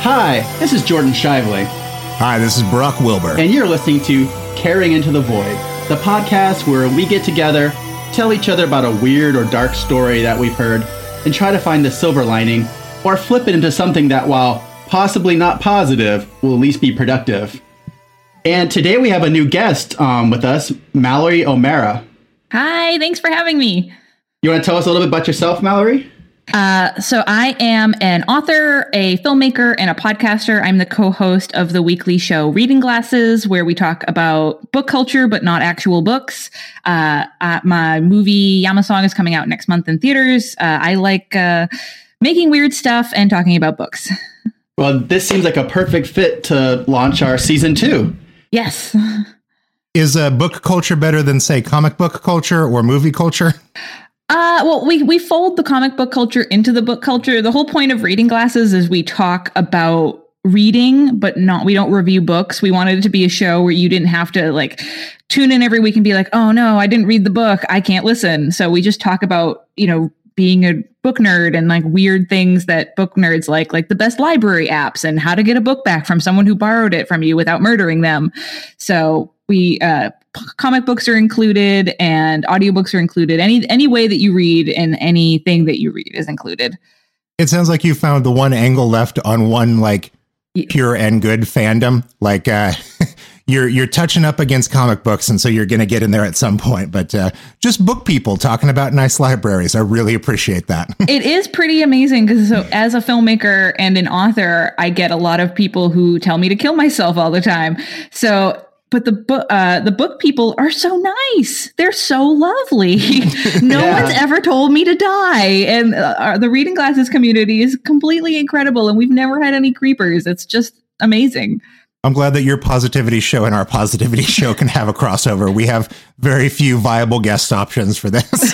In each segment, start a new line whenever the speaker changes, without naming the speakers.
Hi, this is Jordan Shiveley,
Hi, this is Brock Wilbur.
and you're listening to Caring Into the Void, the podcast where we get together, tell each other about a weird or dark story that we've heard, and try to find the silver lining, or flip it into something that, while possibly not positive, will at least be productive. And today we have a new guest um, with us, Mallory O'Meara.
Hi, thanks for having me.
You want to tell us a little bit about yourself, Mallory?
Uh, so, I am an author, a filmmaker, and a podcaster. I'm the co host of the weekly show Reading Glasses, where we talk about book culture, but not actual books. Uh, uh, my movie Yamasong is coming out next month in theaters. Uh, I like uh, making weird stuff and talking about books.
Well, this seems like a perfect fit to launch our season two.
Yes.
Is uh, book culture better than, say, comic book culture or movie culture?
Uh, well, we we fold the comic book culture into the book culture. The whole point of reading glasses is we talk about reading, but not we don't review books. We wanted it to be a show where you didn't have to like tune in every week and be like, "Oh no, I didn't read the book. I can't listen." So we just talk about, you know, being a book nerd and like weird things that book nerds like, like the best library apps and how to get a book back from someone who borrowed it from you without murdering them. So we uh p- comic books are included and audiobooks are included. Any any way that you read and anything that you read is included.
It sounds like you found the one angle left on one like pure and good fandom. Like uh, you're you're touching up against comic books, and so you're going to get in there at some point. But uh, just book people talking about nice libraries. I really appreciate that.
It is pretty amazing because so as a filmmaker and an author, I get a lot of people who tell me to kill myself all the time. So but the book uh, the book people are so nice. They're so lovely. no
Yeah.
one's ever told me to die, and uh, our- the reading glasses community is completely incredible. And we've never had any creepers. It's just amazing.
I'm glad that your positivity show and our positivity show can have a crossover. We have very few viable guest options for this.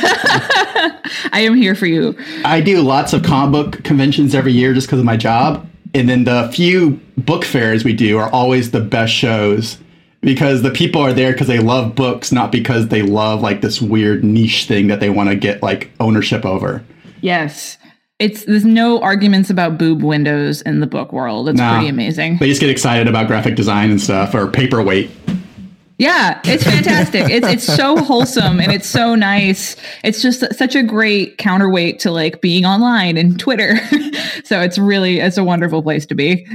I am here for you.
I do lots of comic book conventions every year just because of my job. And then the few book fairs we do are always the best shows because the people are there because they love books, not because they love like this weird niche thing that they want to get like ownership over.
Yes. It's there's no arguments about boob windows in the book world. It's
Nah.
pretty amazing.
They just get excited about graphic design and stuff or paperweight.
Yeah, it's fantastic. it's it's so wholesome and it's so nice. It's just such a great counterweight to like being online and Twitter. so it's really it's a wonderful place to be.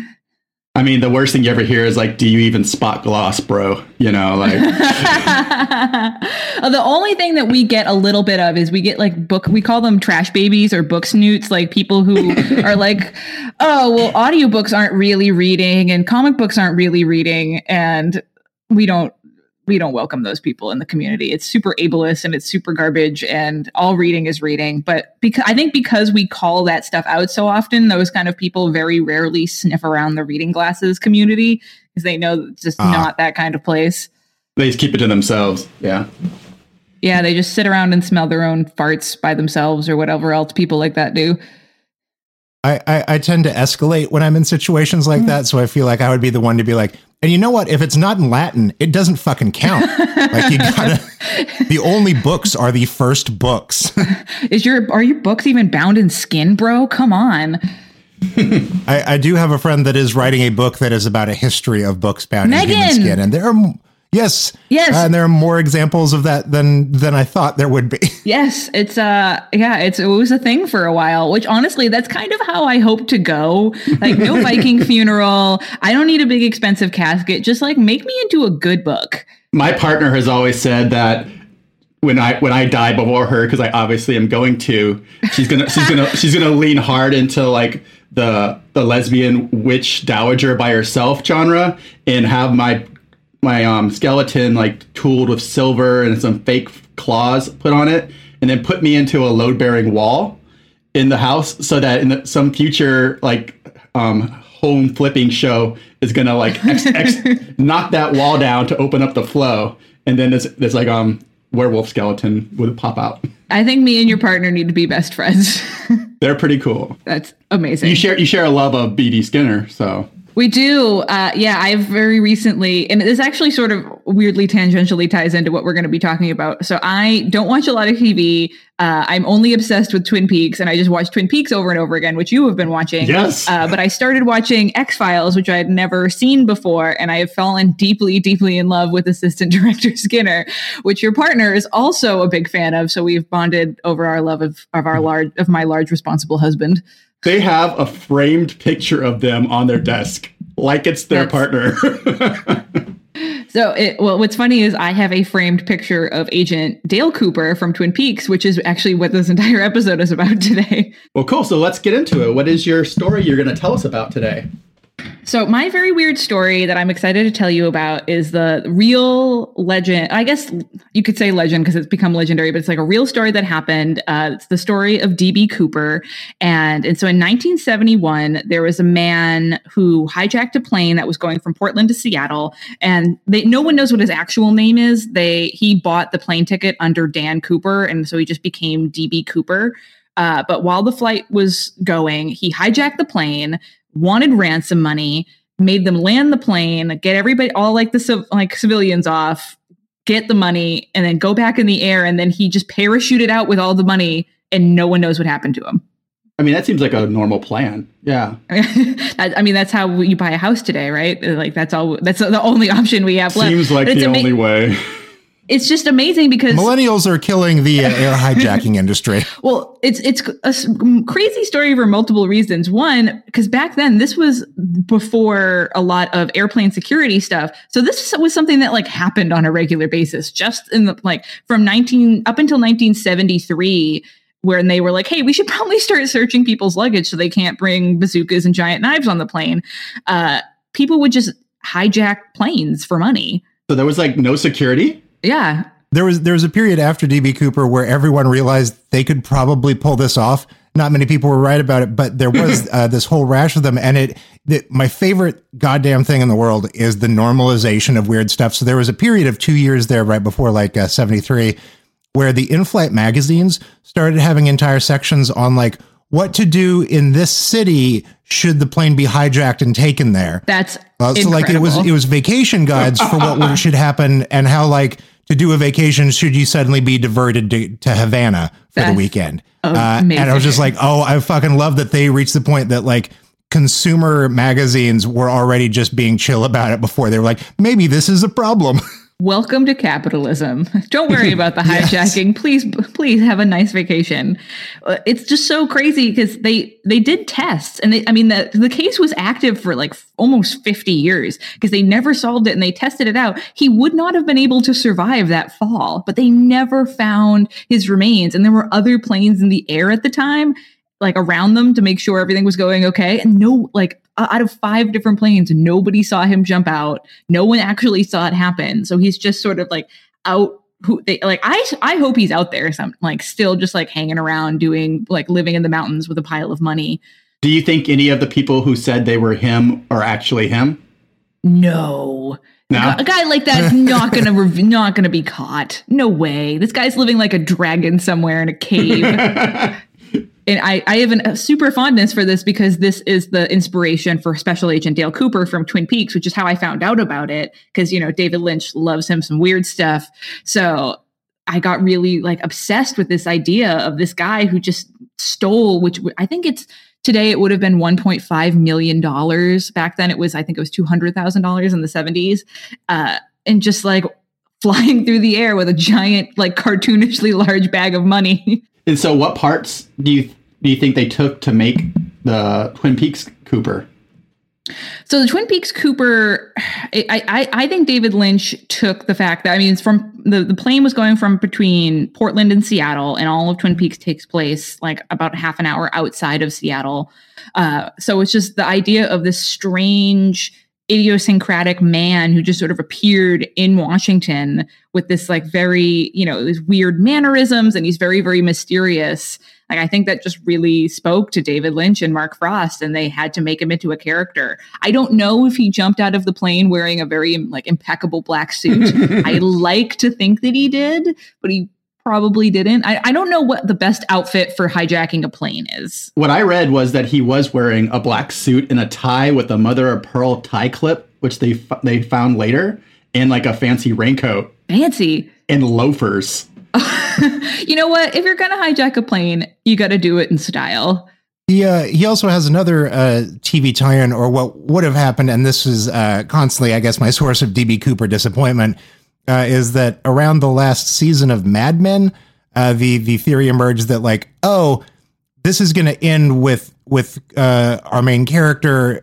I mean, the worst thing you ever hear is like, "Do you even spot gloss, bro?" You know, like
Uh, the only thing that we get a little bit of is we get like book we call them trash babies or book snoots like people who are like oh well audiobooks aren't really reading and comic books aren't really reading and we don't we don't welcome those people in the community it's super ableist and it's super garbage and all reading is reading but because i think because we call that stuff out so often those kind of people very rarely sniff around the reading glasses community because they know it's just
Ah.
not that kind of place
they just keep it to themselves. Yeah.
yeah, they just sit around and smell their own farts by themselves or whatever else people like that do.
I, I, I tend to escalate when I'm in situations like that. So I feel like I would be the one to be like, and you know what? If it's not in Latin, it doesn't fucking count. like you gotta, the only books are the first books.
Is your are your books even bound in skin, bro? Come on.
I, I do have a friend that is writing a book that is about a history of books bound in human skin. And there are, yes.
Yes.
uh, and there are more examples of that than, than I thought there would be.
Yes, it's uh yeah, it's it was a thing for a while, which honestly that's kind of how I hope to go. Like no Viking funeral. I don't need a big expensive casket. Just like make me into a good book.
my partner has always said that when I when I die before her, because I obviously am going to, she's gonna she's gonna she's gonna lean hard into like the the lesbian witch dowager by herself genre and have my my um skeleton like tooled with silver and some fake claws put on it, and then put me into a load bearing wall in the house so that in the, some future like um home flipping show is gonna like ex, ex, knock that wall down to open up the flow and then there's, there's like um werewolf skeleton would pop out
I think me and your partner need to be best friends.
they're pretty cool
that's amazing.
you share you share a love of AD Skinner so
We do. Uh, yeah, I've very recently, and this actually sort of weirdly tangentially ties into what we're going to be talking about. So I don't watch a lot of TV. Uh, I'm only obsessed with Twin Peaks, and I just watch Twin Peaks over and over again, which you have been watching.
Yes.
Uh, but I started watching X Files, which I had never seen before, and I have fallen deeply, deeply in love with Assistant Director Skinner, which your partner is also a big fan of. So we've bonded over our love of of our large of my large responsible husband.
They have a framed picture of them on their desk, like it's their
That's-
partner.
So, it, well, what's funny is I have a framed picture of Agent Dale Cooper from Twin Peaks, which is actually what this entire episode is about today.
well, cool. So let's get into it. What is your story you're going to tell us about today?
So, my very weird story that I'm excited to tell you about is the real legend. I guess you could say legend because it's become legendary, but it's like a real story that happened. Uh, it's the story of D.B. Cooper. And, and so in 1971, there was a man who hijacked a plane that was going from Portland to Seattle. And they, no one knows what his actual name is. They He bought the plane ticket under Dan Cooper. And so he just became D.B. Cooper. Uh, but while the flight was going, he hijacked the plane, wanted ransom money, made them land the plane, get everybody, all like the civ- like civilians off, get the money, and then go back in the air. And then he just parachuted out with all the money, and no one knows what happened to him.
I mean, that seems like a normal plan. Yeah.
I mean, that's how you buy a house today, right? Like that's all. That's the only option we have left.
Seems like the
ama-
only way.
It's just amazing because
Millennials are killing the uh, air hijacking industry.
Well, it's it's a s- crazy story for multiple reasons. One, because back then this was before a lot of airplane security stuff, so this was something that like happened on a regular basis. Just in the like from nineteen up until nineteen seventy three, when they were like, "Hey, we should probably start searching people's luggage so they can't bring bazookas and giant knives on the plane." Uh, people would just hijack planes for money.
So there was like no security.
Yeah,
There was there was a period after DB Cooper where everyone realized they could probably pull this off. Not many people were right about it, but there was uh, this whole rash of them. And it, the, my favorite goddamn thing in the world is the normalization of weird stuff. So there was a period of two years there, right before like uh, seventy three, where the in-flight magazines started having entire sections on like what to do in this city should the plane be hijacked and taken there.
that's
Uh, so like it was it was vacation guides for what should happen and how like to do a vacation should you suddenly be diverted to, to Havana for the weekend. Uh, and I was just like, oh, I fucking love that they reached the point that like consumer magazines were already just being chill about it before they were like, maybe this is a problem.
Welcome to capitalism. Don't worry about the hijacking. Please, please have a nice vacation. Uh, It's just so crazy because they they did tests, and they, I mean the the case was active for like almost fifty years because they never solved it and they tested it out. He would not have been able to survive that fall, but they never found his remains, and there were other planes in the air at the time like around them to make sure everything was going okay. And no, like Uh, out of five different planes, nobody saw him jump out. No one actually saw it happen. So he's just sort of like out. Who they like? I I hope he's out there. Some like still just like hanging around, doing like living in the mountains with a pile of money.
Do you think any of the people who said they were him are actually him?
No.
No?
A guy like that's not gonna rev- not gonna be caught. No way. This guy's living like a dragon somewhere in a cave. and I, I have a super fondness for this because this is the inspiration for Special Agent Dale Cooper from Twin Peaks, which is how I found out about it. Because you know David Lynch loves him some weird stuff, so I got really like obsessed with this idea of this guy who just stole, which I think it's today it would have been 1.5 million dollars. Back then it was I think it was two hundred thousand dollars in the 70s, uh, and just like flying through the air with a giant like cartoonishly large bag of money.
and so, what parts do you do you think they took to make the Twin Peaks Cooper?
So the Twin Peaks Cooper, I, I I think David Lynch took the fact that I mean it's from the the plane was going from between Portland and Seattle, and all of Twin Peaks takes place like about half an hour outside of Seattle. Uh, so it's just the idea of this strange idiosyncratic man who just sort of appeared in Washington with this like very you know these weird mannerisms, and he's very very mysterious. Like I think that just really spoke to David Lynch and Mark Frost, and they had to make him into a character. I don't know if he jumped out of the plane wearing a very like impeccable black suit. I like to think that he did, but he probably didn't. I, I don't know what the best outfit for hijacking a plane is.
What I read was that he was wearing a black suit and a tie with a mother of pearl tie clip, which they they found later, and like a fancy raincoat.
Fancy.
And loafers.
you know what? If you're gonna hijack a plane, you got to do it in style.
He, uh, he also has another uh, TV tie-in, or what would have happened, and this is uh, constantly, I guess, my source of DB Cooper disappointment, uh, is that around the last season of Mad Men, uh, the the theory emerged that like, oh, this is going to end with with uh, our main character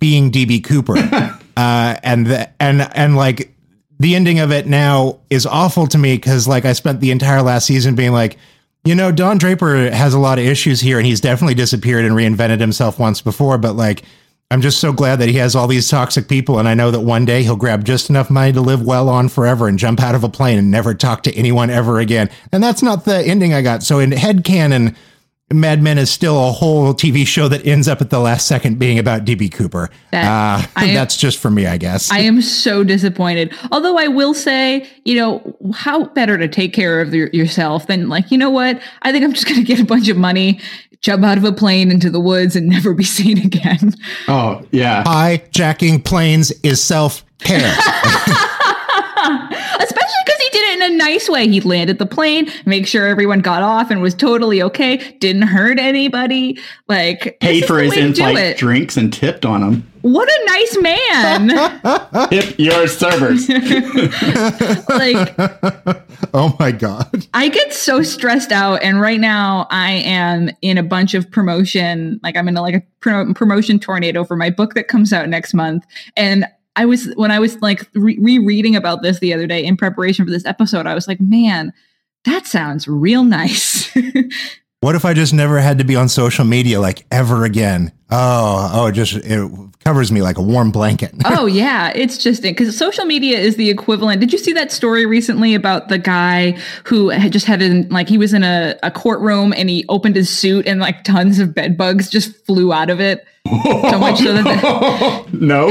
being DB Cooper, and the, and and like the ending of it now is awful to me because like I spent the entire last season being like you know, Don Draper has a lot of issues here, and he's definitely disappeared and reinvented himself once before. But like, I'm just so glad that he has all these toxic people, and I know that one day he'll grab just enough money to live well on forever and jump out of a plane and never talk to anyone ever again. And that's not the ending I got. So in head canon, Mad Men is still a whole TV show that ends up at the last second being about DB Cooper. That, uh, am, that's just for me, I guess.
I am so disappointed. Although I will say, you know, how better to take care of your, yourself than like, you know what? I think I'm just going to get a bunch of money, jump out of a plane into the woods, and never be seen again.
Oh yeah,
hijacking planes is self care.
Especially because he did it in a nice way. He landed the plane, make sure everyone got off and was totally okay, didn't hurt anybody. Like
paid for his in-flight drinks and tipped on them.
What a nice man!
Tip your servers.
like, oh my god!
I get so stressed out, and right now I am in a bunch of promotion. Like I'm in a, like a pro- promotion tornado for my book that comes out next month, and I was when I was like re- rereading about this the other day in preparation for this episode, I was like, man, that sounds real nice.
what if I just never had to be on social media like ever again? Oh, oh, it just it covers me like a warm blanket.
oh yeah, it's just because social media is the equivalent. Did you see that story recently about the guy who had just had in like he was in a, a courtroom and he opened his suit and like tons of bed bugs just flew out of it
so much so that the- no,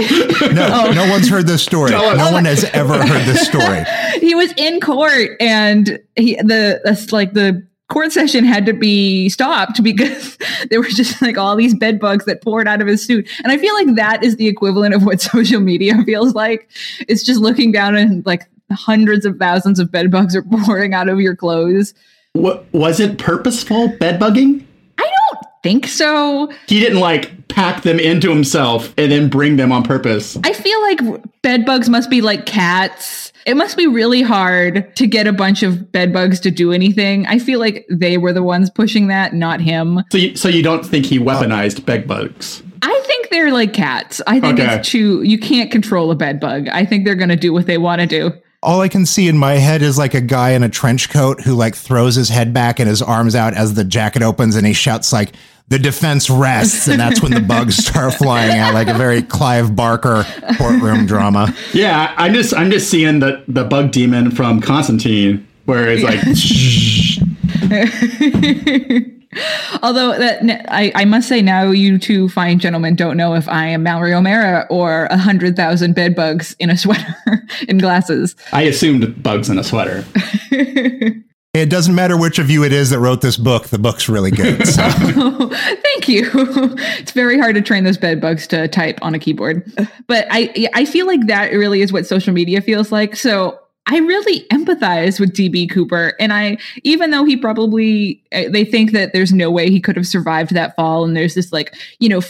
no, oh. no one's heard this story. No oh one has ever heard this story.
he was in court, and he the that's like the court session had to be stopped because there were just like all these bed bugs that poured out of his suit. And I feel like that is the equivalent of what social media feels like. It's just looking down and like hundreds of thousands of bed bugs are pouring out of your clothes.
What was it purposeful bed bugging?
I don't think so.
He didn't like pack them into himself and then bring them on purpose.
I feel like bed bugs must be like cats. It must be really hard to get a bunch of bed bugs to do anything. I feel like they were the ones pushing that, not him.
So you, so you don't think he weaponized bed bugs?
I think they're like cats. I think okay. it's too you can't control a bed bug. I think they're going to do what they want to do
all I can see in my head is like a guy in a trench coat who like throws his head back and his arms out as the jacket opens and he shouts like the defense rests and that's when the bugs start flying out like a very Clive Barker courtroom drama.
Yeah, I'm just I'm just seeing the the bug demon from Constantine where it's like
Although that I, I must say now you two fine gentlemen don't know if I am Mallory O'Meara or a hundred thousand bed bugs in a sweater in glasses.
I assumed bugs in a sweater.
It doesn't matter which of you it is that wrote this book. The book's really good. So.
thank you. It's very hard to train those bed bugs to type on a keyboard, but I I feel like that really is what social media feels like. So I really empathize with DB Cooper. And I, even though he probably, eh, they think that there's no way he could have survived that fall. And there's this like, you know,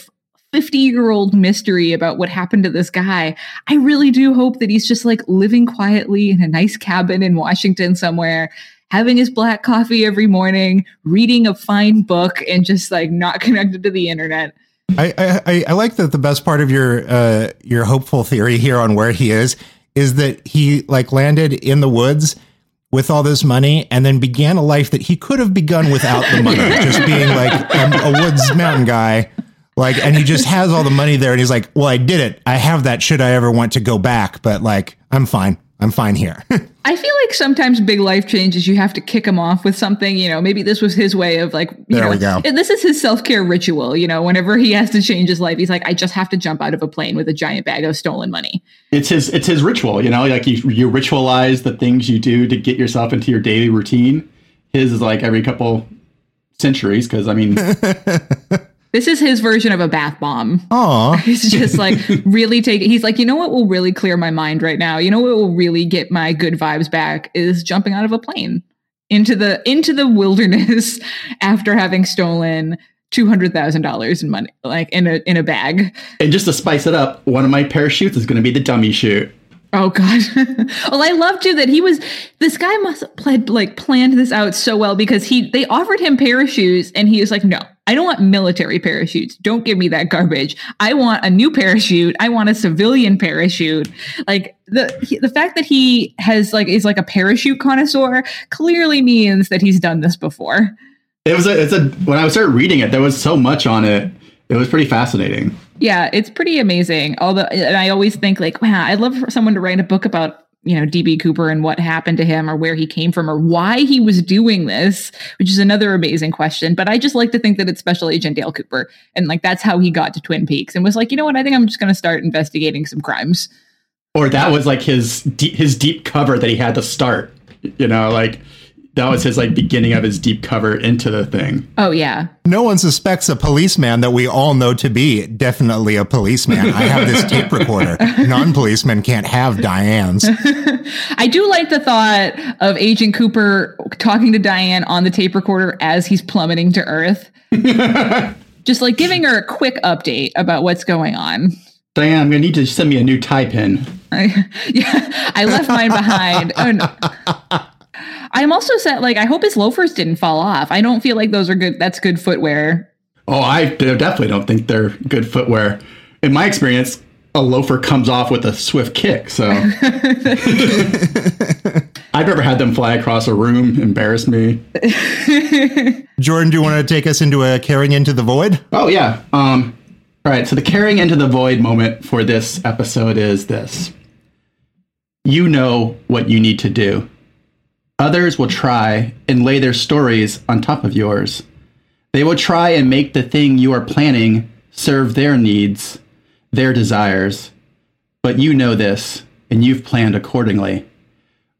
50 year old mystery about what happened to this guy. I really do hope that he's just like living quietly in a nice cabin in Washington somewhere, having his black coffee every morning, reading a fine book, and just like not connected to the internet.
I, I, I like that the best part of your uh, your hopeful theory here on where he is is that he like landed in the woods with all this money and then began a life that he could have begun without the money, just being like a, a woods mountain guy. Like, and he just has all the money there, and he's like, "Well, I did it. I have that. Should I ever want to go back? But like, I'm fine. I'm fine here.
I feel like sometimes big life changes, you have to kick him off with something. You know, maybe this was his way of like,
there
know,
we go.
This is his self care ritual. You know, whenever he has to change his life, he's like, I just have to jump out of a plane with a giant bag of stolen money.
It's his, it's his ritual. You know, like you, you ritualize the things you do to get yourself into your daily routine. his is like every couple centuries because I mean,
This is his version of a bath bomb.
Aw.
He's just like really take He's like, you know what will really clear my mind right now? You know what will really get my good vibes back is jumping out of a plane into the into the wilderness after having stolen two hundred thousand dollars in money, like in a in a bag.
and just to spice it up, one of my parachutes is going to be the dummy chute.
Oh God! well, I love too that he was. This guy must planned, like planned this out so well because he they offered him parachutes and he was like, "No, I don't want military parachutes. Don't give me that garbage. I want a new parachute. I want a civilian parachute." Like the he- the fact that he has like is like a parachute connoisseur clearly means that he's done this before.
It was a, it's a when I started reading it, there was so much on it. It was pretty fascinating.
Yeah, it's pretty amazing. Although, and I always think like, wow, I'd love for someone to write a book about you know DB Cooper and what happened to him, or where he came from, or why he was doing this, which is another amazing question. But I just like to think that it's Special Agent Dale Cooper, and like that's how he got to Twin Peaks, and was like, you know what, I think I'm just going to start investigating some crimes.
Or that was like his his deep cover that he had to start. You know, like that was his like beginning of his deep cover into the thing.
Oh yeah,
No one suspects a policeman that we all know to be definitely a policeman. I have this tape recorder. Non policemen can't have Diane's.
I do like the thought of Agent Cooper talking to Diane on the tape recorder as he's plummeting to Earth. just like giving her a quick update about what's going on.
Diane, I'm gonna need to send me a new tie pin.
I, yeah, I left mine behind. Oh, no. I'm also set. Like, I hope his loafers didn't fall off. I don't feel like those are good. That's good footwear.
Oh, I definitely don't think they're good footwear. In my experience, a loafer comes off with a swift kick. So I've never had them fly across a room, embarrass me.
Jordan, do you want to take us into a caring into the void?
Oh yeah. Um, all right. So the caring into the void moment for this episode is this: you know what you need to do. Others will try and lay their stories on top of yours. They will try and make the thing you are planning serve their needs, their desires. But you know this, and you've planned accordingly.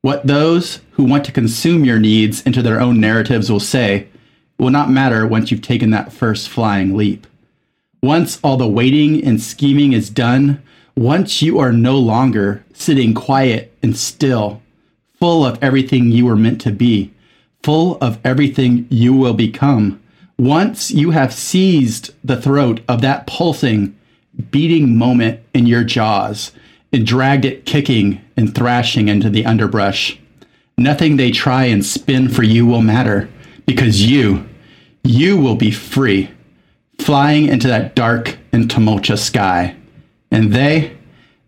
What those who want to consume your needs into their own narratives will say will not matter once you've taken that first flying leap. Once all the waiting and scheming is done, once you are no longer sitting quiet and still, full of everything you were meant to be, full of everything you will become, once you have seized the throat of that pulsing, beating moment in your jaws and dragged it kicking and thrashing into the underbrush, nothing they try and spin for you will matter because you, you will be free, flying into that dark and tumultuous sky. And they,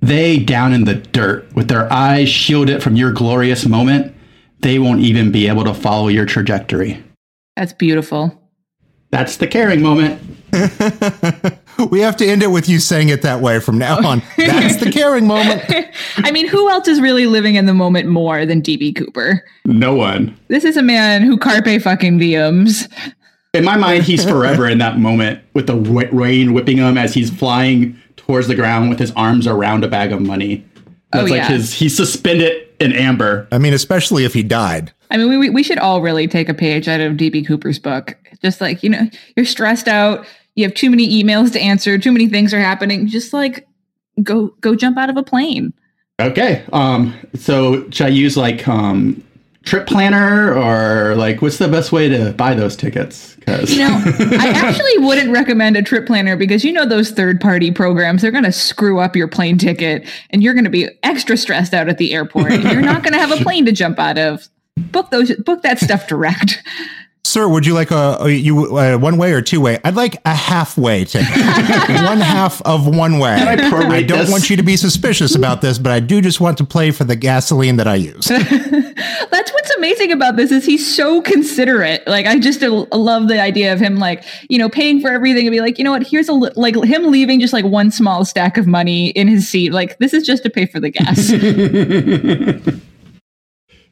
they down in the dirt with their eyes shielded from your glorious moment, they won't even be able to follow your trajectory.
That's beautiful.
That's the caring moment.
We have to end it with you saying it that way from now on. That's the caring moment.
I mean, who else is really living in the moment more than DB Cooper?
No one.
This is a man who carpe fucking diems.
In my mind, he's forever in that moment with the rain whipping him as he's flying towards the ground with his arms around a bag of money. That's
Oh,
like
yeah.
his, he's suspended in amber.
I mean, especially if he died.
I mean, we- we we should all really take a page out of DB Cooper's book. Just like you know, you're stressed out. You have too many emails to answer. Too many things are happening. Just like go go jump out of a plane.
Okay. Um. So should I use like um trip planner or like what's the best way to buy those tickets? Because
You know, I actually wouldn't recommend a trip planner because you know those third party programs, they're going to screw up your plane ticket and you're going to be extra stressed out at the airport. and you're not going to have a plane to jump out of. Book those book that stuff direct.
Sir, would you like a, a you uh, one way or two way? I'd like a halfway ticket. one half of one way.
I
I don't
this?
want you to be suspicious about this, but I do just want to play for the gasoline that I use.
That's what's amazing about this is he's so considerate. Like I just uh, love the idea of him like, you know, paying for everything and be like, you know what, here's a li- like him leaving just like one small stack of money in his seat. Like this is just to pay for the gas.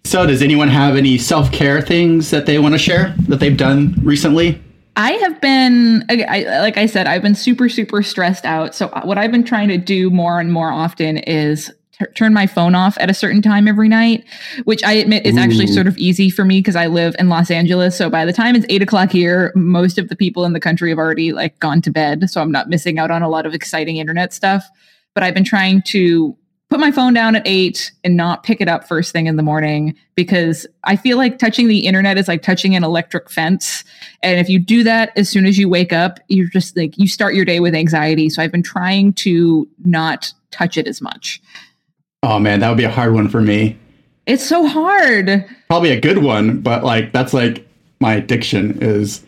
so does anyone have any self care things that they want to share that they've done recently?
I have been, I, I- like I said, I've been super, super stressed out. So, uh, what I've been trying to do more and more often is t- turn my phone off at a certain time every night, which I admit is actually sort of easy for me because I live in Los Angeles. So by the time it's eight o'clock here, most of the people in the country have already like gone to bed. So I'm not missing out on a lot of exciting internet stuff. But I've been trying to put my phone down at eight and not pick it up first thing in the morning because I feel like touching the internet is like touching an electric fence. And if you do that as soon as you wake up, you're just like, you start your day with anxiety. So I've been trying to not touch it as much.
Oh man, that would be a hard one for me.
It's so hard.
Probably a good one, but like that's like my addiction is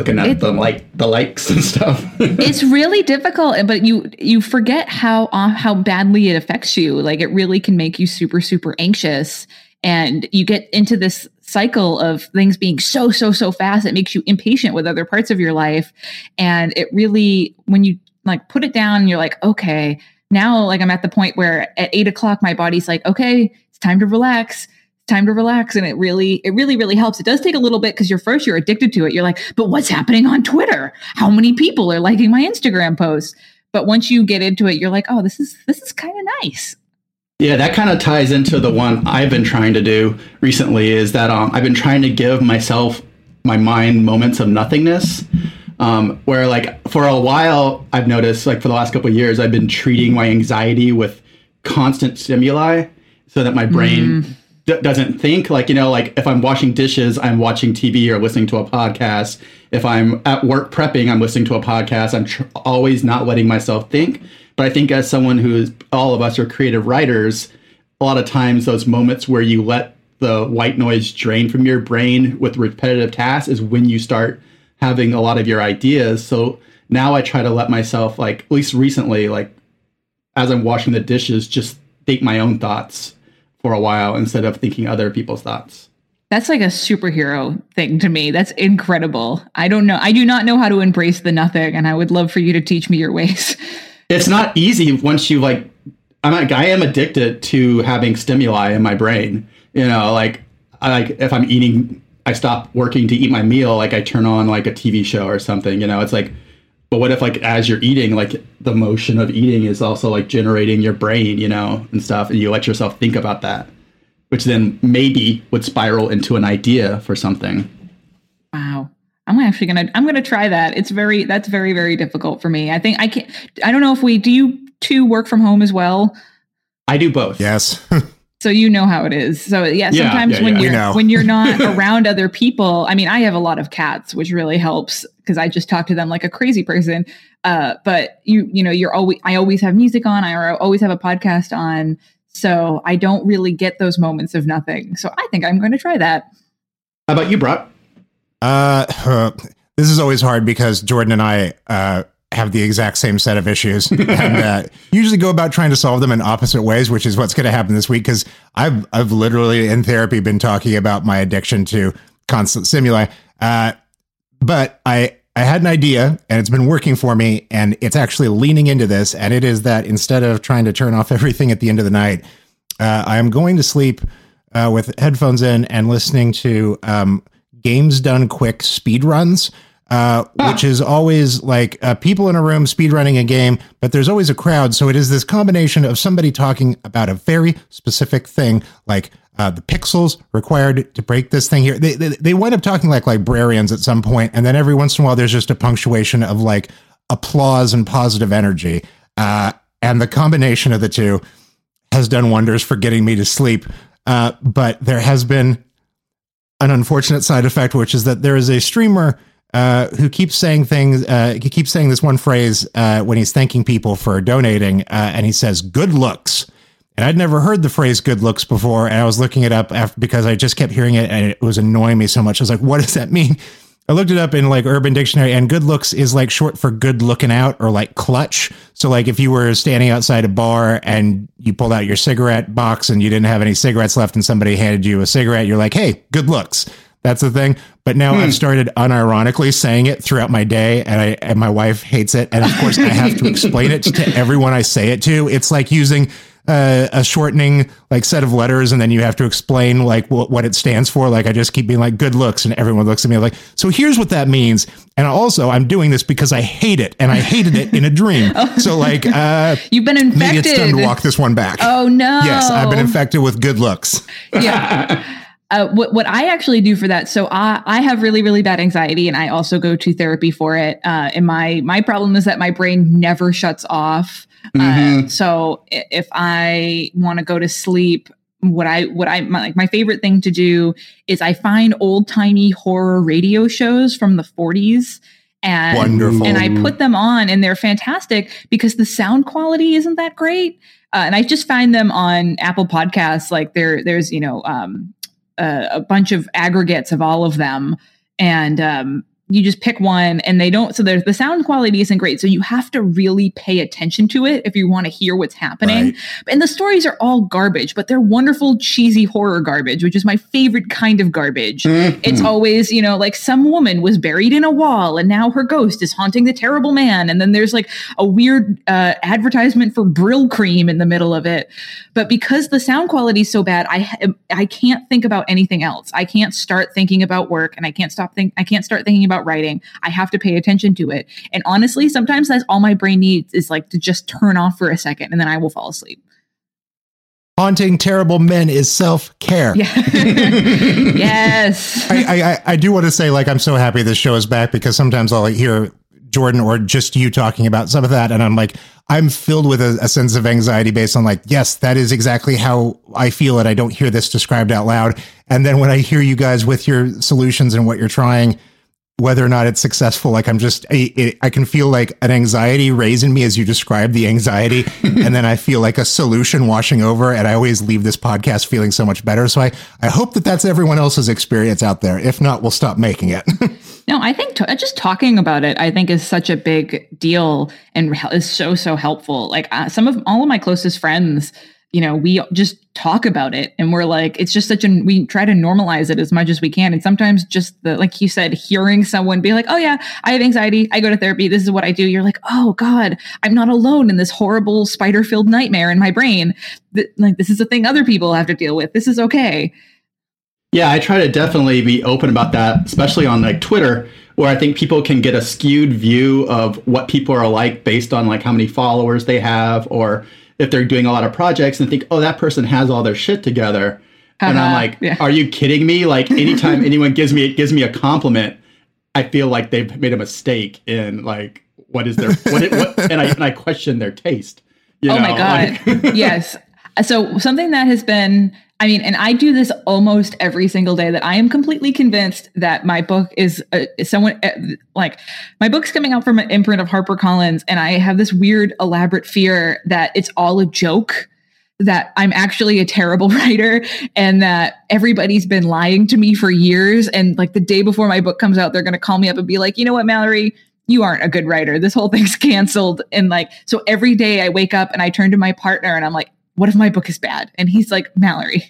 looking at
It-
the like the likes and stuff.
it's really difficult but you you forget how uh, how badly it affects you. Like it really can make you super super anxious. And you get into this cycle of things being so so so fast. It makes you impatient with other parts of your life. And it really when you like put it down you're like okay now like i'm at the point where at eight o'clock my body's like okay it's time to relax time to relax and it really it really really helps. It does take a little bit because you're first you're addicted to it. You're like but what's happening on twitter? How many people are liking my instagram posts? But once you get into it you're like oh this is this is kind of nice.
Yeah, that kind of ties into the one I've been trying to do recently is that um, I've been trying to give myself my mind moments of nothingness. Um, where like for a while I've noticed like for the last couple of years I've been treating my anxiety with constant stimuli so that my brain d- doesn't think like you know like if I'm washing dishes I'm watching TV or listening to a podcast. If I'm at work prepping I'm listening to a podcast. I'm tr- always not letting myself think. But I think as someone who is all of us are creative writers a lot of times those moments where you let the white noise drain from your brain with repetitive tasks is when you start having a lot of your ideas. So now I try to let myself like at least recently like as I'm washing the dishes just think my own thoughts for a while instead of thinking other people's thoughts.
that's like a superhero thing to me that's incredible i don't know i do not know how to embrace the nothing and i would love for you to teach me your ways
It's not easy once you like I'm like I am addicted to having stimuli in my brain. You know, like I like if I'm eating I stop working to eat my meal, like I turn on like a TV show or something, you know. It's like but what if like as you're eating, like the motion of eating is also like generating your brain, you know, and stuff, and you let yourself think about that. Which then maybe would spiral into an idea for something.
Wow. I'm actually gonna I'm gonna try that. It's very that's very, very difficult for me. I think I can't I don't know if we do you two work from home as well?
I do both.
Yes.
So you know how it is. So yeah,
Yeah,
sometimes
yeah,
when
yeah.
You're
know.
when you're not around other people, I mean, I have a lot of cats, which really helps because I just talk to them like a crazy person. Uh, but you you know, you're always I always have music on, I always have a podcast on. So I don't really get those moments of nothing. So I think I'm going to try that.
How about you, Brock?
Uh, this is always hard because Jordan and I uh, have the exact same set of issues, and uh, usually go about trying to solve them in opposite ways, which is what's going to happen this week. Because I've I've literally in therapy been talking about my addiction to constant stimuli, uh, but I. I had an idea and it's been working for me and it's actually leaning into this and it is that instead of trying to turn off everything at the end of the night uh, I am going to sleep uh, with headphones in and listening to um, games done quick speed runs, uh, which is always like uh, people in a room speed running a game, but there's always a crowd. So it is this combination of somebody talking about a very specific thing, like uh, the pixels required to break this thing here. They, they they wind up talking like librarians at some point, and then every once in a while there's just a punctuation of like applause and positive energy, uh, and the combination of the two has done wonders for getting me to sleep. Uh, but there has been an unfortunate side effect, which is that there is a streamer uh, who keeps saying things. Uh, he keeps saying this one phrase uh, when he's thanking people for donating, uh, and he says "good looks." And I'd never heard the phrase "good looks" before, and I was looking it up after because I just kept hearing it, and it was annoying me so much. I was like, "What does that mean?" I looked it up in like Urban Dictionary, and good looks is like short for good looking out or like clutch. So, like if you were standing outside a bar and you pulled out your cigarette box and you didn't have any cigarettes left, and somebody handed you a cigarette, you're like, hey, good looks. That's the thing. But now hmm. I've started unironically saying it throughout my day, and I and my wife hates it. And of course, I have to explain it to everyone I say it to. It's like using uh, a shortening like set of letters and then you have to explain like what, what it stands for. Like I just keep being like good looks and everyone looks at me like, so here's what that means. And also I'm doing this because I hate it and I hated it in a dream. So like, uh,
You've been infected.
maybe it's time to walk this one back.
Oh no.
Yes, I've been infected with good looks.
yeah. Uh, what what I actually do for that, so I I have really really bad anxiety, and I also go to therapy for it. Uh, and my my problem is that my brain never shuts off. Uh, so if I want to go to sleep, what I what I my, like my favorite thing to do is I find old timey horror radio shows from the 40s. And,
Wonderful.
and I put them on, and they're fantastic because the sound quality isn't that great. Uh, and I just find them on Apple Podcasts. Like there, there's you know um, a, a bunch of aggregates of all of them, and um, you just pick one, and they don't. So there's the sound quality isn't great. So you have to really pay attention to it if you want to hear what's happening.
Right.
And the stories are all garbage, but they're wonderful, cheesy horror garbage, which is my favorite kind of garbage. It's always, you know, like some woman was buried in a wall and now her ghost is haunting the terrible man. And then there's like a weird uh, advertisement for Brylcreem in the middle of it. But because the sound quality is so bad, I I can't think about anything else. I can't start thinking about work and I can't stop think I can't start thinking about writing. I have to pay attention to it. And honestly, sometimes that's all my brain needs is like to just turn off for a second and then I will fall asleep.
Haunting terrible men is self care.
Yeah. yes.
I, I, I do want to say, like, I'm so happy this show is back because sometimes I'll hear Jordan or just you talking about some of that, and I'm like, I'm filled with a, a sense of anxiety based on like, yes, that is exactly how I feel, it. I don't hear this described out loud. And then when I hear you guys with your solutions and what you're trying, whether or not it's successful, like I'm just, I, it, I can feel like an anxiety raise in me as you describe the anxiety, and then I feel like a solution washing over, and I always leave this podcast feeling so much better. So I, I hope that that's everyone else's experience out there. If not, we'll stop making it.
No, I think just talking about it, I think is such a big deal and is so so helpful. Like uh, some of all of my closest friends, you know, we just talk about it, and we're like, it's just such an we try to normalize it as much as we can. And sometimes just the like you said, hearing someone be like, "Oh yeah, I have anxiety. I go to therapy. This is what I do." You're like, "Oh God, I'm not alone in this horrible spider filled nightmare in my brain. Th- like this is a thing other people have to deal with. This is okay."
Yeah, I try to definitely be open about that, especially on like Twitter, where I think people can get a skewed view of what people are like based on like how many followers they have, or if they're doing a lot of projects and think, oh, that person has all their shit together. And I'm
Uh-huh,
like,
yeah.
are you kidding me? Like anytime anyone gives me gives me a compliment, I feel like they've made a mistake in like what is their what, it, what and I and I question their taste. You
oh
know,
my god
like-
yes so something that has been i mean and i do this almost every single day that i am completely convinced that my book is uh, someone uh, like my book's coming out from an imprint of harpercollins and i have this weird elaborate fear that it's all a joke that I'm actually a terrible writer and that everybody's been lying to me for years. And like the day before my book comes out, they're going to call me up and be like, you know what, Mallory, you aren't a good writer. This whole thing's canceled. And like, so every day I wake up and I turn to my partner and I'm like, what if my book is bad? And he's like, Mallory,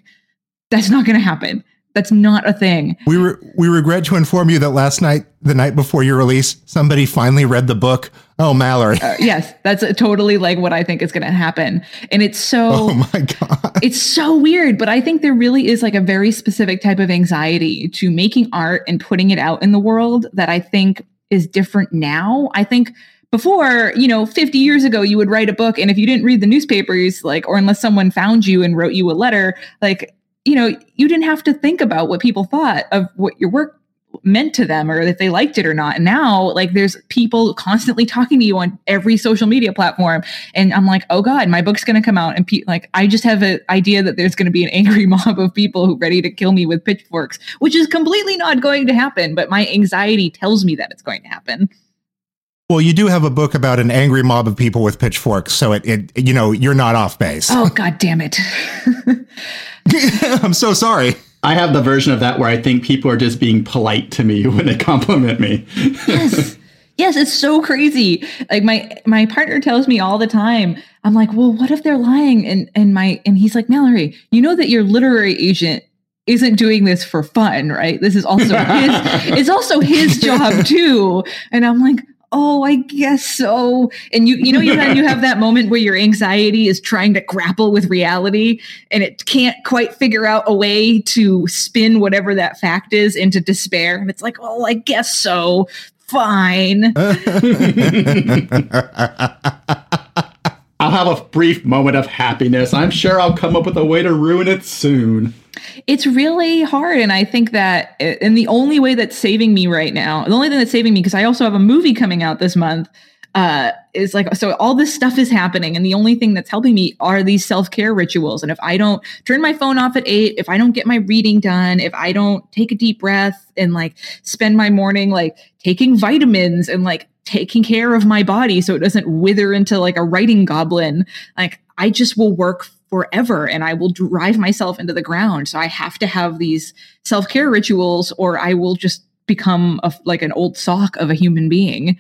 that's not going to happen. That's not a thing.
We re- we regret to inform you that last night, the night before your release, somebody finally read the book. Oh, Mallory.
Uh, yes, that's totally like what I think is going to happen. And it's so
oh my god.
it's so weird, but I think there really is like a very specific type of anxiety to making art and putting it out in the world that I think is different now. I think before, you know, 50 years ago, you would write a book, and if you didn't read the newspapers, like, or unless someone found you and wrote you a letter, like, you know, you didn't have to think about what people thought of what your work meant to them or if they liked it or not. And now, like, there's people constantly talking to you on every social media platform. And I'm like, oh God, my book's going to come out. And pe- like, I just have an idea that there's going to be an angry mob of people who ready to kill me with pitchforks, which is completely not going to happen. But my anxiety tells me that it's going to happen.
Well, you do have a book about an angry mob of people with pitchforks, so it, it you know you're not off base.
Oh, God damn it.
I'm so sorry.
I have the version of that where I think people are just being polite to me when they compliment me.
yes. Yes, it's so crazy. Like my my partner tells me all the time. I'm like, "Well, what if they're lying?" And and my and he's like, "Mallory, you know that your literary agent isn't doing this for fun, right? This is also his it's also his job too." And I'm like, oh, I guess so. And you, you know, you have, you have that moment where your anxiety is trying to grapple with reality and it can't quite figure out a way to spin whatever that fact is into despair. And it's like, oh, I guess so. Fine.
I'll have a brief moment of happiness. I'm sure I'll come up with a way to ruin it soon.
It's really hard. And I think that, and the only way that's saving me right now, the only thing that's saving me, because I also have a movie coming out this month, uh, is like, so all this stuff is happening. And the only thing that's helping me are these self care rituals. And if I don't turn my phone off at eight, if I don't get my reading done, if I don't take a deep breath and like spend my morning like taking vitamins and like taking care of my body so it doesn't wither into like a writing goblin. Like I just will work forever and I will drive myself into the ground. So I have to have these self care rituals or I will just become a, like an old sock of a human being.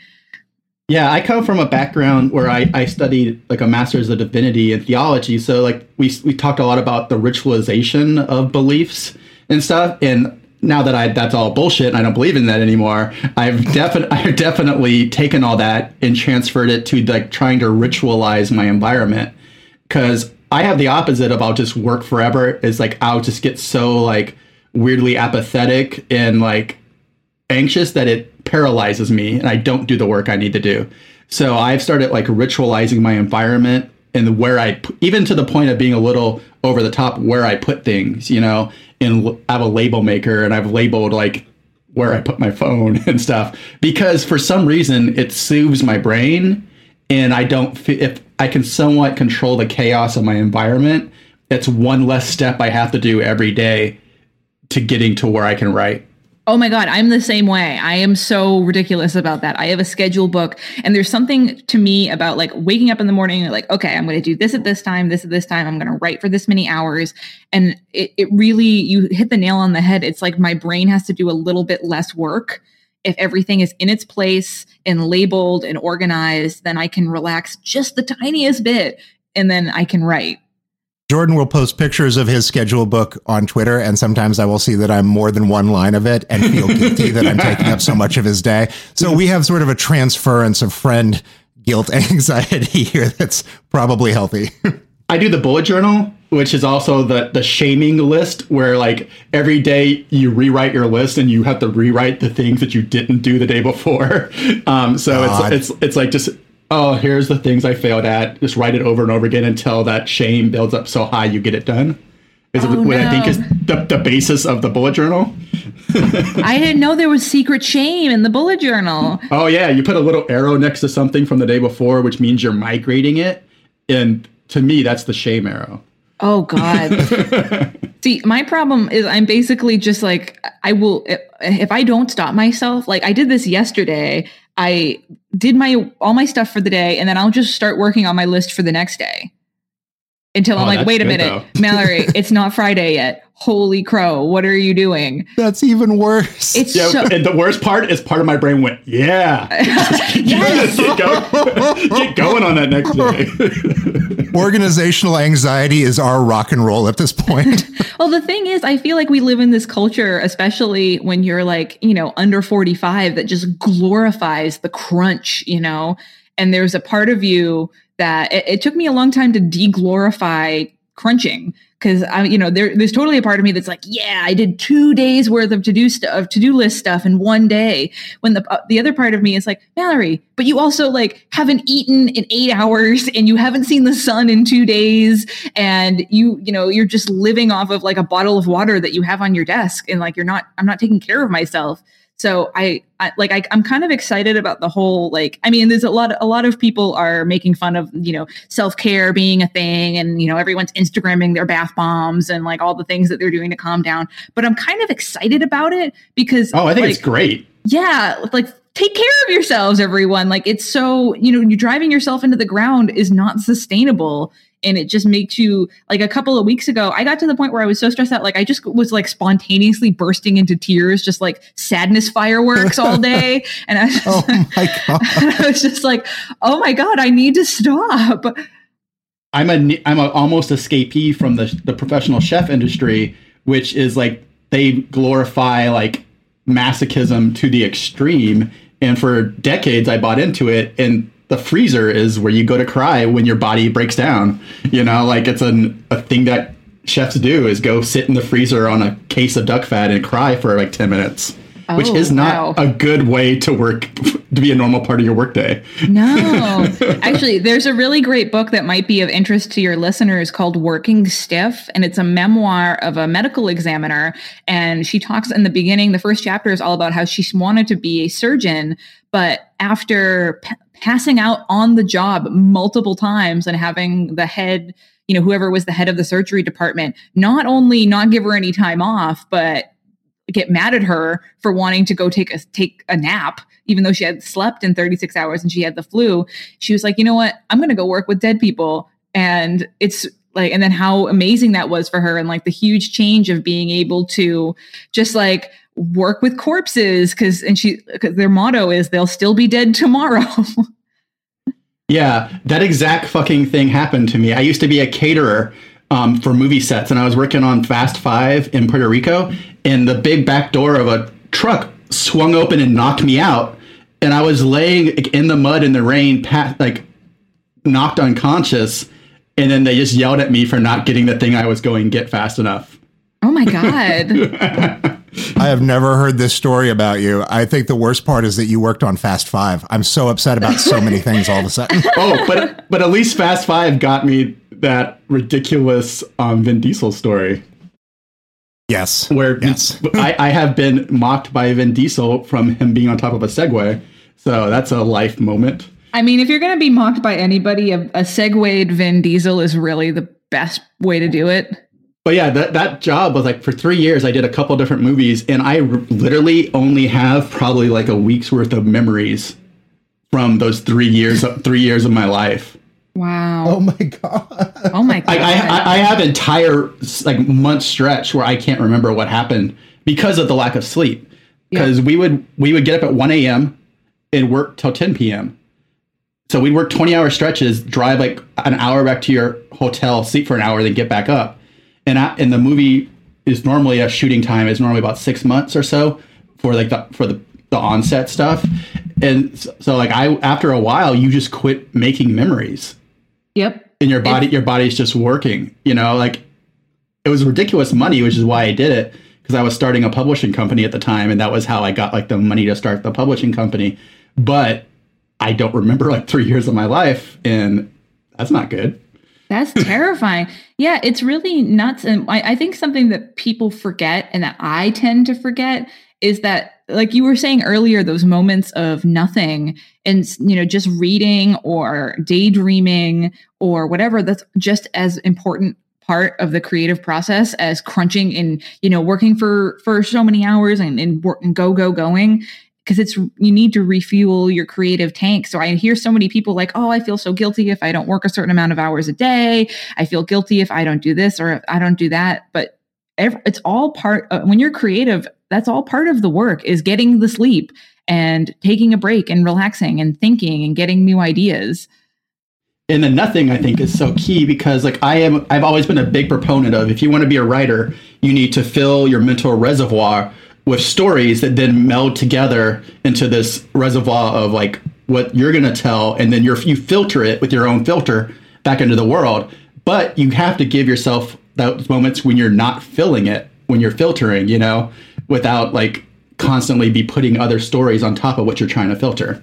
Yeah, I come from a background where I, I studied like a master's of divinity and theology. So like we we talked a lot about the ritualization of beliefs and stuff. And now that I that's all bullshit and I don't believe in that anymore, I've definitely I've definitely taken all that and transferred it to like trying to ritualize my environment because I have the opposite of I'll just work forever. Is like I'll just get so like weirdly apathetic and like anxious that it paralyzes me and I don't do the work I need to do. So I've started like ritualizing my environment and where I even to the point of being a little over the top where I put things, you know, and I have a label maker and I've labeled like where I put my phone and stuff because for some reason it soothes my brain and I don't if I can somewhat control the chaos of my environment, it's one less step I have to do every day to getting to where I can write.
Oh my God, I'm the same way. I am so ridiculous about that. I have a schedule book, and there's something to me about like waking up in the morning, like, okay, I'm going to do this at this time, this at this time, I'm going to write for this many hours. And it, it really, you hit the nail on the head. It's like my brain has to do a little bit less work. If everything is in its place and labeled and organized, then I can relax just the tiniest bit and then I can write.
Jordan will post pictures of his schedule book on Twitter, and sometimes I will see that I'm more than one line of it and feel guilty that I'm taking up so much of his day. So we have sort of a transference of friend guilt anxiety here that's probably healthy.
I do the bullet journal, which is also the the shaming list where like every day you rewrite your list and you have to rewrite the things that you didn't do the day before. Um, so God. it's it's it's like just oh, here's the things I failed at. Just write it over and over again until that shame builds up so high you get it done. Is oh, what no. I think is the, the basis of the bullet journal.
I didn't know there was secret shame in the bullet journal.
Oh yeah, you put a little arrow next to something from the day before, which means you're migrating it. And to me, that's the shame arrow.
Oh God. See, my problem is I'm basically just like I will if I don't stop myself, like I did this yesterday. I did my all my stuff for the day and then I'll just start working on my list for the next day. Until oh, I'm like, wait a minute, Mallory, it's not Friday yet. Holy crow, what are you doing?
That's even worse.
It's yeah, so- and the worst part is part of my brain went, yeah. yes. get, going, get going on that next day.
Organizational anxiety is our rock and roll at this point.
well, the thing is, I feel like we live in this culture, especially when you're like, you know, under 45, that just glorifies the crunch, you know? And there's a part of you that it, it took me a long time to deglorify crunching because I, you know, there, there's totally a part of me that's like, yeah, I did two days worth of to do stuff, of to do list stuff in one day. When the uh, the other part of me is like, Mallory, but you also like haven't eaten in eight hours and you haven't seen the sun in two days, and you, you know, you're just living off of like a bottle of water that you have on your desk, and like you're not, I'm not taking care of myself. So I, I like I, am kind of excited about the whole like I mean there's a lot a lot of people are making fun of you know self care being a thing and you know everyone's Instagramming their bath bombs and like all the things that they're doing to calm down. But I'm kind of excited about it because
oh I think
like,
it's great.
Yeah, like take care of yourselves, everyone. Like it's so you know you're driving yourself into the ground is not sustainable and it just makes you like a couple of weeks ago i got to the point where i was so stressed out like i just was like spontaneously bursting into tears just like sadness fireworks all day. And i was oh just, oh my god. i was just like oh my god i need to stop.
I'm a i'm a almost escapee from the the professional chef industry which is like they glorify like masochism to the extreme. And for decades, I bought into it. And the freezer is where you go to cry when your body breaks down. You know, like it's an, a thing that chefs do is go sit in the freezer on a case of duck fat and cry for like 10 minutes. which
Oh,
is not
wow.
a good way to work to be a normal part of your workday.
No, actually, there's a really great book that might be of interest to your listeners called Working Stiff. And it's a memoir of a medical examiner. And she talks in the beginning, the first chapter is all about how she wanted to be a surgeon. But after passing out on the job multiple times and having the head, you know, whoever was the head of the surgery department, not only not give her any time off, but get mad at her for wanting to go take a take a nap even though she had slept in 36 hours and she had the flu. She was like you know what? I'm going to go work with dead people. And it's like and then how amazing that was for her and like the huge change of being able to just like work with corpses cuz and she cause their motto is they'll still be dead tomorrow
Yeah, that exact fucking thing happened to me. I used to be a caterer um, for movie sets, and I was working on Fast Five in Puerto Rico, and the big back door of a truck swung open and knocked me out, and I was laying in the mud in the rain, like knocked unconscious, and then they just yelled at me for not getting the thing I was going get fast enough.
oh my god
I have never heard this story about you. I think the worst part is that you worked on Fast Five. I'm so upset about so many things all of a sudden.
Oh, but but at least Fast Five got me that ridiculous um, Vin Diesel story.
Yes.
where
Yes.
I, I have been mocked by Vin Diesel from him being on top of a Segway. So that's a life moment.
i mean if you're going to be mocked by anybody a, a segwayed vin diesel is really the best way to do it
But yeah, that, that job was like for three years, I did a couple different movies, and I r- literally only have probably like a week's worth of memories from those three years, three years of my life.
wow
Oh my god.
oh my god
I, I, I have entire like month stretch where I can't remember what happened because of the lack of sleep. Because we would we would get up at one a.m. and work till ten p.m. So we'd work twenty hour stretches, drive like an hour back to your hotel, sleep for an hour, then get back up. And I, and the movie is normally a shooting time. Is normally about six months or so for like the for the the onset stuff. And so, so like I after a while you just quit making memories.
Yep.
And your body your body's just working you know? Like it was ridiculous money which is why i did it because i was starting a publishing company at the time and that was how i got like the money to start the publishing company. But i don't remember like three years of my life and that's not good
That's terrifying. Yeah, it's really nuts. And I, I think something that people forget and that I tend to forget is that, like you were saying earlier, those moments of nothing and, you know, just reading or daydreaming or whatever, that's just as important part of the creative process as crunching and you know working for for so many hours and and, work, and go go going because it's you need to refuel your creative tank. So I hear so many people like, "Oh, I feel so guilty if I don't work a certain amount of hours a day. I feel guilty if I don't do this or if I don't do that." But ev- it's all part uh, when you're creative, that's all part of the work is getting the sleep and taking a break and relaxing and thinking and getting new ideas.
and the nothing i think is so key because like i am i've always been a big proponent of if you want to be a writer you need to fill your mental reservoir with stories that then meld together into this reservoir of like what you're going to tell and then you're, you filter it with your own filter back into the world but you have to give yourself those moments when you're not filling it when you're filtering you know without like constantly be putting other stories on top of what you're trying to filter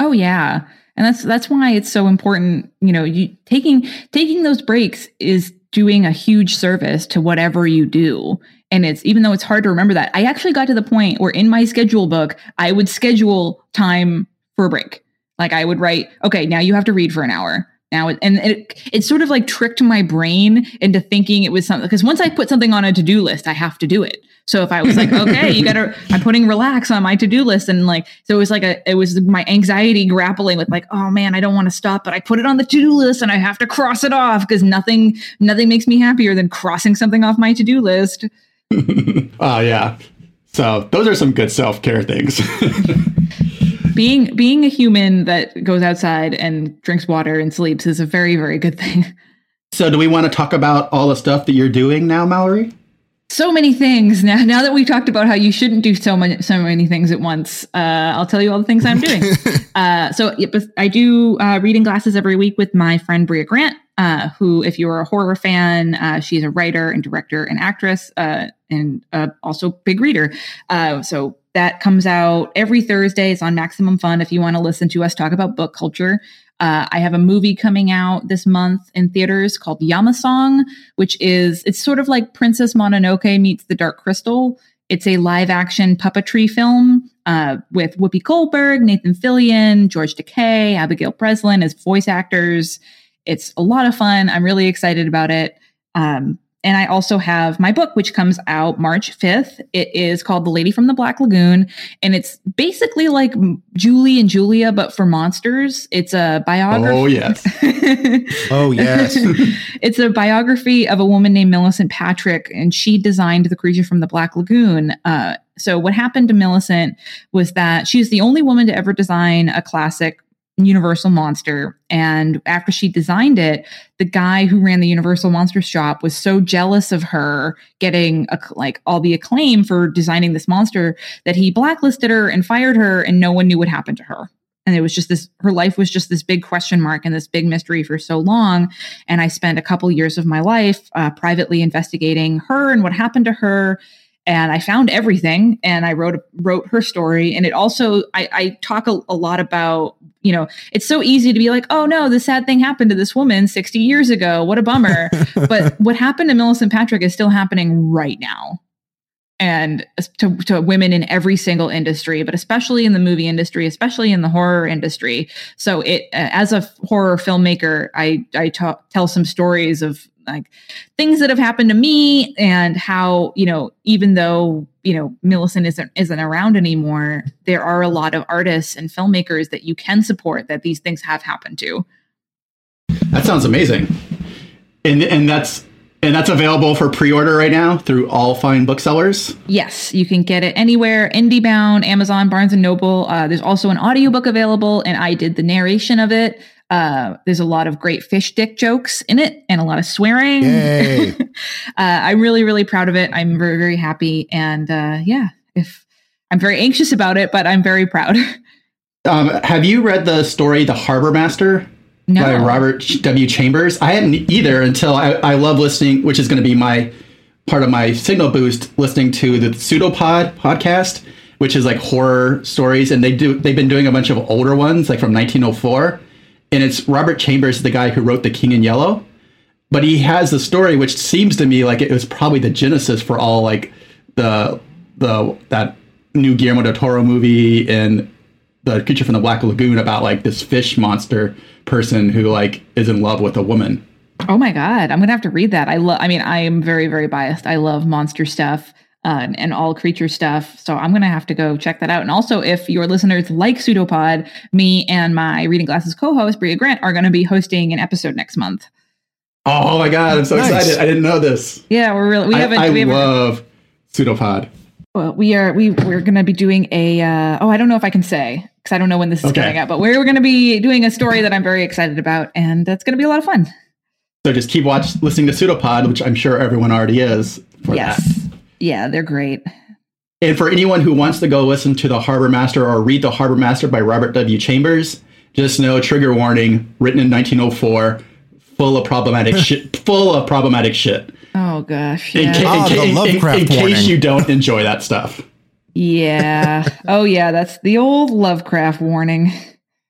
Oh yeah. And that's that's why it's so important, you know, you taking taking those breaks is doing a huge service to whatever you do. And it's even though it's hard to remember that, I actually got to the point where in my schedule book, I would schedule time for a break. Like I would write, okay, now you have to read for an hour. Now it, and it it sort of like tricked my brain into thinking it was something because once I put something on a to-do list, I have to do it. So if I was like, okay, you gotta, I'm putting relax on my to-do list. And like, so it was like a, it was my anxiety grappling with like, oh man, I don't want to stop, but I put it on the to-do list and I have to cross it off because nothing, nothing makes me happier than crossing something off my to-do list.
oh yeah so those are some good self-care things
Being, being a human that goes outside and drinks water and sleeps is a very, very good thing.
So, do we want to talk about all the stuff that you're doing now, Mallory?
so many things now. Now that we've talked about how you shouldn't do so many so many things at once, uh, I'll tell you all the things I'm doing. uh, so I do uh, reading glasses every week with my friend Brea Grant, uh, who, if you're a horror fan, uh, she's a writer and director and actress, uh, and also big reader. so that comes out every Thursday. It's on Maximum Fun if you want to listen to us talk about book culture. Uh, I have a movie coming out this month in theaters called Yamasong, which is it's sort of like Princess Mononoke meets The Dark Crystal. It's a live action puppetry film uh, with Whoopi Goldberg, Nathan Fillion, George Takei, Abigail Breslin as voice actors. It's a lot of fun. I'm really excited about it. Um, and I also have my book, which comes out March 5th. It is called The Lady from the Black Lagoon. And it's basically like Julie and Julia, but for monsters. It's a biography.
Oh, yes.
oh, yes.
it's a biography of a woman named Millicent Patrick, and she designed the creature from the Black Lagoon. Uh, so, what happened to Millicent was that she's the only woman to ever design a classic Universal Monster. And after she designed it, the guy who ran the Universal Monster shop was so jealous of her getting a, like all the acclaim for designing this monster that he blacklisted her and fired her, and no one knew what happened to her. And it was just this, her life was just this big question mark and this big mystery for so long. And I spent a couple years of my life uh, privately investigating her and what happened to her and I found everything and I wrote wrote her story. And it also I, I talk a, a, lot about you know it's so easy to be like oh no the sad thing happened to this woman 60 years ago what a bummer but what happened to Millicent Patrick is still happening right now and to, to women in every single industry but especially in the movie industry especially in the horror industry so it as a horror filmmaker i i ta- tell some stories of like things that have happened to me and how you know even though you know Millicent isn't isn't around anymore there are a lot of artists and filmmakers that you can support that these things have happened to.
That sounds amazing. And and that's and that's available for pre-order right now through all fine booksellers?
Yes you can get it anywhere indiebound amazon barnes and noble. Uh, there's also an audiobook available and i did the narration of it uh, there's a lot of great fish dick jokes in it and a lot of swearing. uh, I'm really, really proud of it. I'm very, very happy. And uh, yeah, if I'm very anxious about it, but I'm very proud.
um, have you read the story, The Harbor Master?
No.
By Robert W. Chambers. I hadn't either until I, I love listening, which is going to be my part of my signal boost, listening to the Pseudopod podcast, which is like horror stories, and they do they've been doing a bunch of older ones, like from 1904 and it's Robert Chambers, the guy who wrote The King in Yellow. But he has a story which seems to me like it was probably the genesis for all like the the that new Guillermo del Toro movie and the creature from the Black Lagoon about like this fish monster person who like is in love with a woman.
Oh my god, I'm gonna have to read that. I love. I mean, I am very very biased. I love monster stuff uh, and all creature stuff. So I'm going to have to go check that out. And also, if your listeners like Pseudopod, me and my Reading Glasses co-host Brea Grant are going to be hosting an episode next month.
Oh my god, I'm so nice. excited! I didn't know this.
Yeah, we're really we haven't.
I, I
we
haven't, love Pseudopod.
Well, we are we we're going to be doing a. Uh, oh, I don't know if I can say because I don't know when this is okay. coming out, but we're going to be doing a story that I'm very excited about, and that's going to be a lot of fun.
So just keep watch listening to Pseudopod, which I'm sure everyone already is.
yes. That. Yeah, they're great.
And for anyone who wants to go listen to The Harbor Master or read The Harbor Master by Robert W. Chambers, just know trigger warning, written in 1904, full of problematic shit, full of problematic shit.
Oh gosh.
Yeah. In, ca- oh, in, ca- in, oh, in case you don't enjoy that stuff.
Yeah. oh yeah, that's the old Lovecraft warning.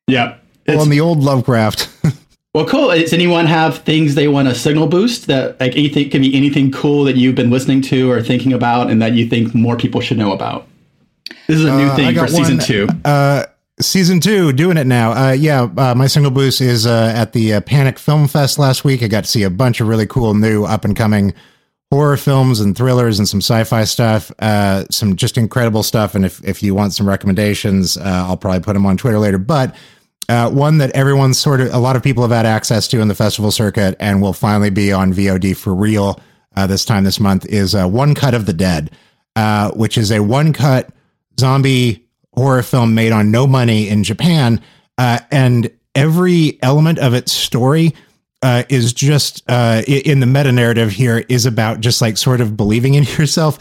Yep.
Well, in the old Lovecraft.
Well, cool. Does anyone have things they want to signal boost that like anything can be anything cool that you've been listening to or thinking about and that you think more people should know about? This is a new uh, thing for season one, two.
Uh, season two, doing it now. Uh, yeah, uh, my signal boost is uh, at the uh, Panic Film Fest last week. I got to see a bunch of really cool new up and coming horror films and thrillers and some sci-fi stuff. some just incredible stuff. And if if you want some recommendations, I'll probably put them on Twitter later. But uh, one that everyone's sort of a lot of people have had access to in the festival circuit and will finally be on VOD for real uh, this time this month is uh, One Cut of the Dead, uh, which is a one cut zombie horror film made on no money in Japan. Uh, and every element of its story uh, is just in the meta narrative here is about just like sort of believing in yourself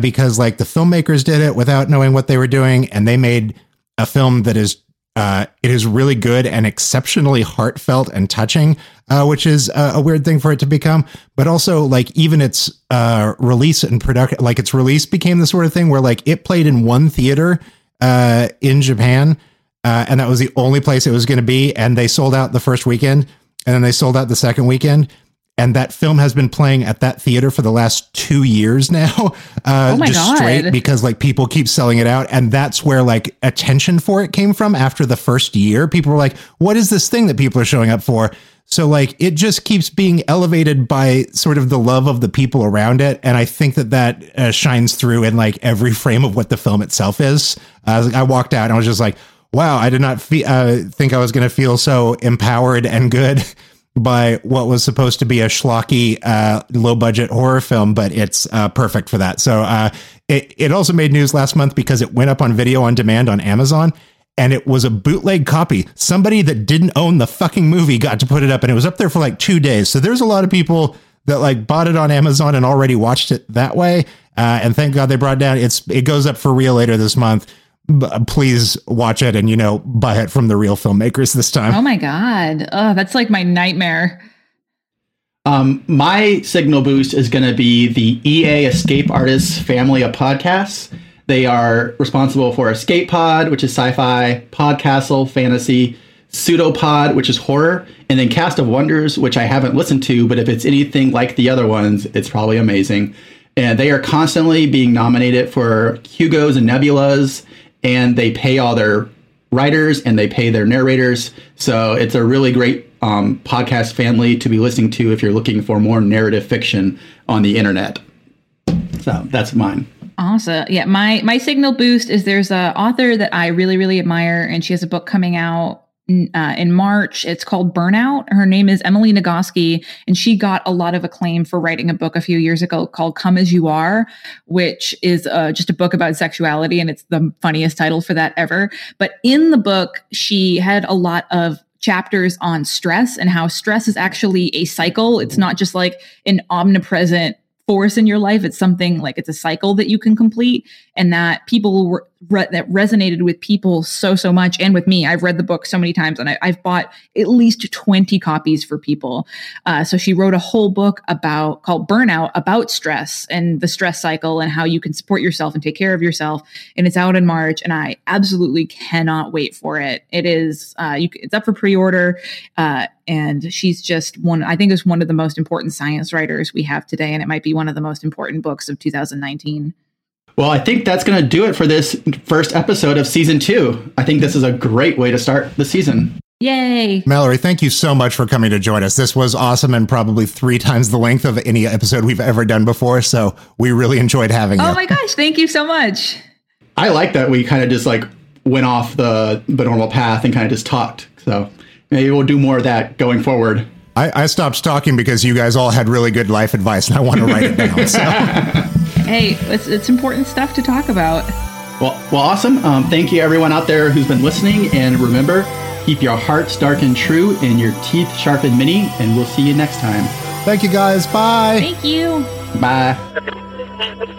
because like the filmmakers did it without knowing what they were doing and they made a film that is uh, it is really good and exceptionally heartfelt and touching, uh, which is a, weird thing for it to become. But also, like even its uh, release and production, like its release became the sort of thing where like it played in one theater uh, in Japan, uh, and that was the only place it was going to be, and they sold out the first weekend, and then they sold out the second weekend, and that film has been playing at that theater for the last two years now uh,
oh just God. straight
because like people keep selling it out. And that's where like attention for it came from after the first year. People were like what is this thing that people are showing up for? So like it just keeps being elevated by sort of the love of the people around it. And i think that that uh, shines through in like every frame of what the film itself is. Uh, i walked out and i was just like wow i did not fe- uh, think i was going to feel so empowered and good by what was supposed to be a schlocky, uh, low budget horror film, but it's uh, perfect for that. So uh, it, it also made news last month because it went up on video on demand on Amazon and it was a bootleg copy. Somebody that didn't own the fucking movie got to put it up and it was up there for like two days. So there's a lot of people that like bought it on Amazon and already watched it that way. Uh, and thank God they brought it down. It's it goes up for real later this month please watch it and you know buy it from the real filmmakers this time.
Oh my god. Oh, that's like my nightmare.
Um, my signal boost is going to be the EA Escape Artists family of podcasts. They are responsible for Escape Pod, which is sci-fi, Podcastle, fantasy, Pseudopod, which is horror, and then Cast of Wonders, which I haven't listened to, but if it's anything like the other ones, it's probably amazing. And they are constantly being nominated for Hugos and Nebulas and they pay all their writers and they pay their narrators. So it's a really great um, podcast family to be listening to if you're looking for more narrative fiction on the internet. So that's mine.
Awesome. Yeah, my my signal boost is there's a author that I really really admire, and she has a book coming out uh, in March. It's called Burnout. Her name is Emily Nagoski, and she got a lot of acclaim for writing a book a few years ago called Come As You Are, which is uh, just a book about sexuality, and it's the funniest title for that ever. But in the book, she had a lot of chapters on stress and how stress is actually a cycle. It's not just like an omnipresent force in your life. It's something like it's a cycle that you can complete, and that people re- that resonated with people so so much and with me i've read the book so many times and I, have bought at least 20 copies for people uh, so she wrote a whole book about called burnout about stress and the stress cycle and how you can support yourself and take care of yourself and it's out in march and i absolutely cannot wait for it it is uh, you, it's up for pre-order uh, and she's just one i think is one of the most important science writers we have today and it might be one of the most important books of 2019
well, I think that's going to do it for this first episode of season two. I think this is a great way to start the season.
Yay.
Mallory, thank you so much for coming to join us. This was awesome and probably three times the length of any episode we've ever done before. So we really enjoyed having
oh
you.
Oh my gosh. Thank you so much.
I like that we kind of just like went off the, the normal path and kind of just talked. So maybe we'll do more of that going forward.
I, I stopped talking because you guys all had really good life advice and I want to write it down. So.
hey, it's, it's important stuff to talk about.
Well, well, awesome. Um, thank you, everyone out there who's been listening. And remember, keep your hearts dark and true and your teeth sharp and many. And we'll see you next time.
Thank you, guys. Bye.
Thank you.
Bye.